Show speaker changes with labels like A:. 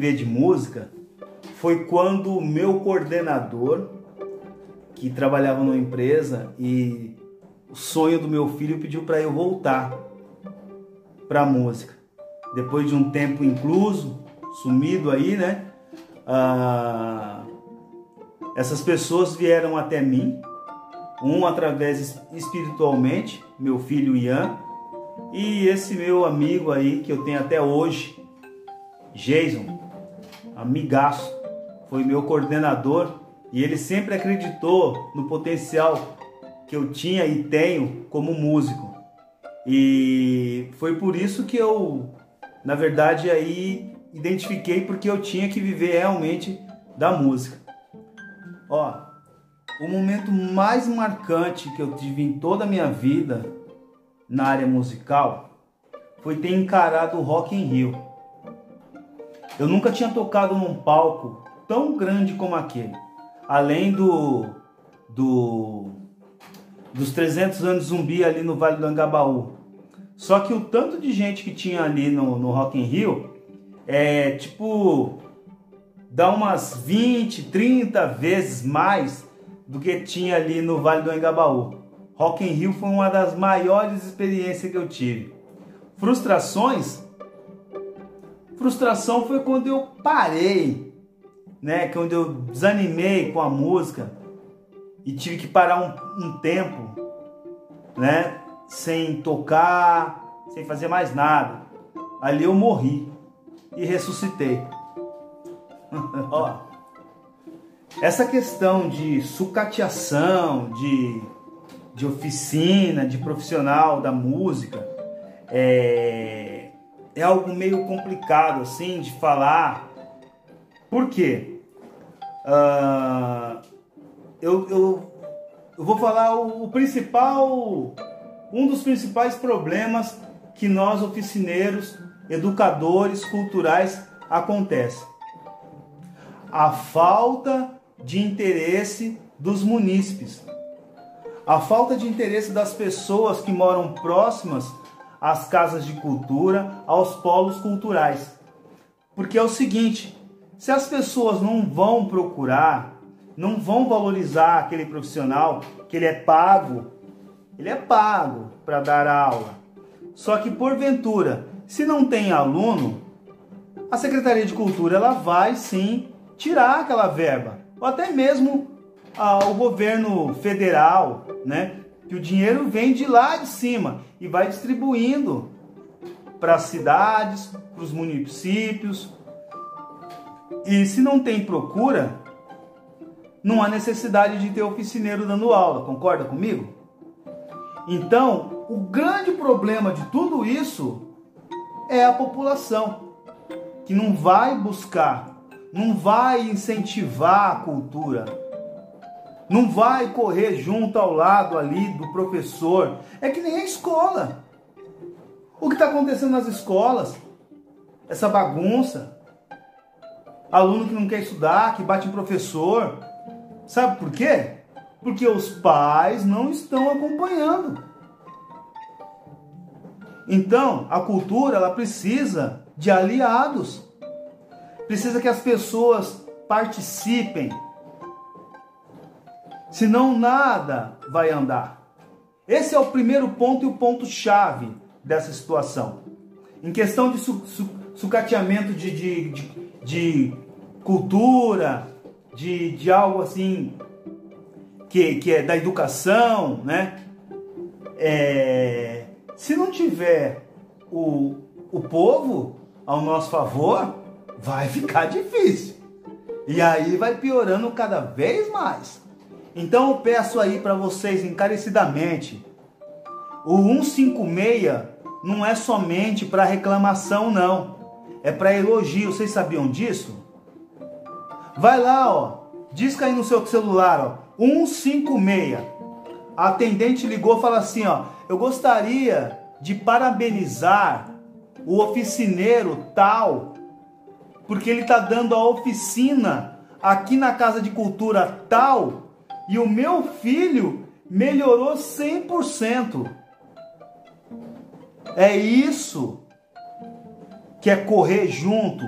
A: viver de música foi quando o meu coordenador, que trabalhava numa empresa e o sonho do meu filho pediu para eu voltar para a música. Depois de um tempo incluso, sumido aí, né? Ah, essas pessoas vieram até mim, um através espiritualmente, meu filho Ian, e esse meu amigo aí que eu tenho até hoje, Jason, amigaço, foi meu coordenador e ele sempre acreditou no potencial que eu tinha e tenho como músico. E foi por isso que eu, na verdade, aí identifiquei porque eu tinha que viver realmente da música. Ó, o momento mais marcante que eu tive em toda a minha vida na área musical foi ter encarado o Rock in Rio. Eu nunca tinha tocado num palco tão grande como aquele. Além do, do dos 300 anos zumbi ali no Vale do Angabaú. Só que o tanto de gente que tinha ali no, no Rock in Rio é tipo dá umas 20, 30 vezes mais do que tinha ali no Vale do Angabaú. Rock in Rio foi uma das maiores experiências que eu tive. Frustrações Frustração foi quando eu parei, né? Quando eu desanimei com a música e tive que parar um, um tempo, né? Sem tocar, sem fazer mais nada. Ali eu morri e ressuscitei. Ó, essa questão de sucateação, de, de oficina, de profissional da música, é, é algo meio complicado assim de falar. Por quê? Uh, eu, eu, eu, vou falar o, o principal, um dos principais problemas que nós oficineiros, educadores culturais acontece. A falta de interesse dos munícipes. A falta de interesse das pessoas que moram próximas às casas de cultura, aos polos culturais. Porque é o seguinte: se as pessoas não vão procurar, não vão valorizar aquele profissional que ele é pago, ele é pago para dar aula. Só que porventura, se não tem aluno, a Secretaria de Cultura ela vai sim tirar aquela verba, ou até mesmo ah, o governo federal, né? Que o dinheiro vem de lá de cima e vai distribuindo para as cidades, para os municípios. E se não tem procura, não há necessidade de ter oficineiro dando aula, concorda comigo? Então, o grande problema de tudo isso é a população, que não vai buscar, não vai incentivar a cultura, não vai correr junto ao lado ali do professor. É que nem a escola. O que está acontecendo nas escolas? Essa bagunça. Aluno que não quer estudar, que bate em professor. Sabe por quê? Porque os pais não estão acompanhando. Então, a cultura ela precisa de aliados. Precisa que as pessoas participem senão nada vai andar. Esse é o primeiro ponto e o ponto chave dessa situação. Em questão de su, su, sucateamento de, de, de, de cultura, de, de algo assim que, que é da educação, né? É, se não tiver o, o povo ao nosso favor, vai ficar difícil. E aí vai piorando cada vez mais. Então eu peço aí para vocês encarecidamente, o 156 não é somente para reclamação não, é para elogio. Vocês sabiam disso? Vai lá, ó, disca aí no seu celular, ó, 156. A atendente ligou e fala assim, ó, eu gostaria de parabenizar o oficineiro tal, porque ele está dando a oficina aqui na Casa de Cultura tal e o meu filho melhorou 100%. É isso que é correr junto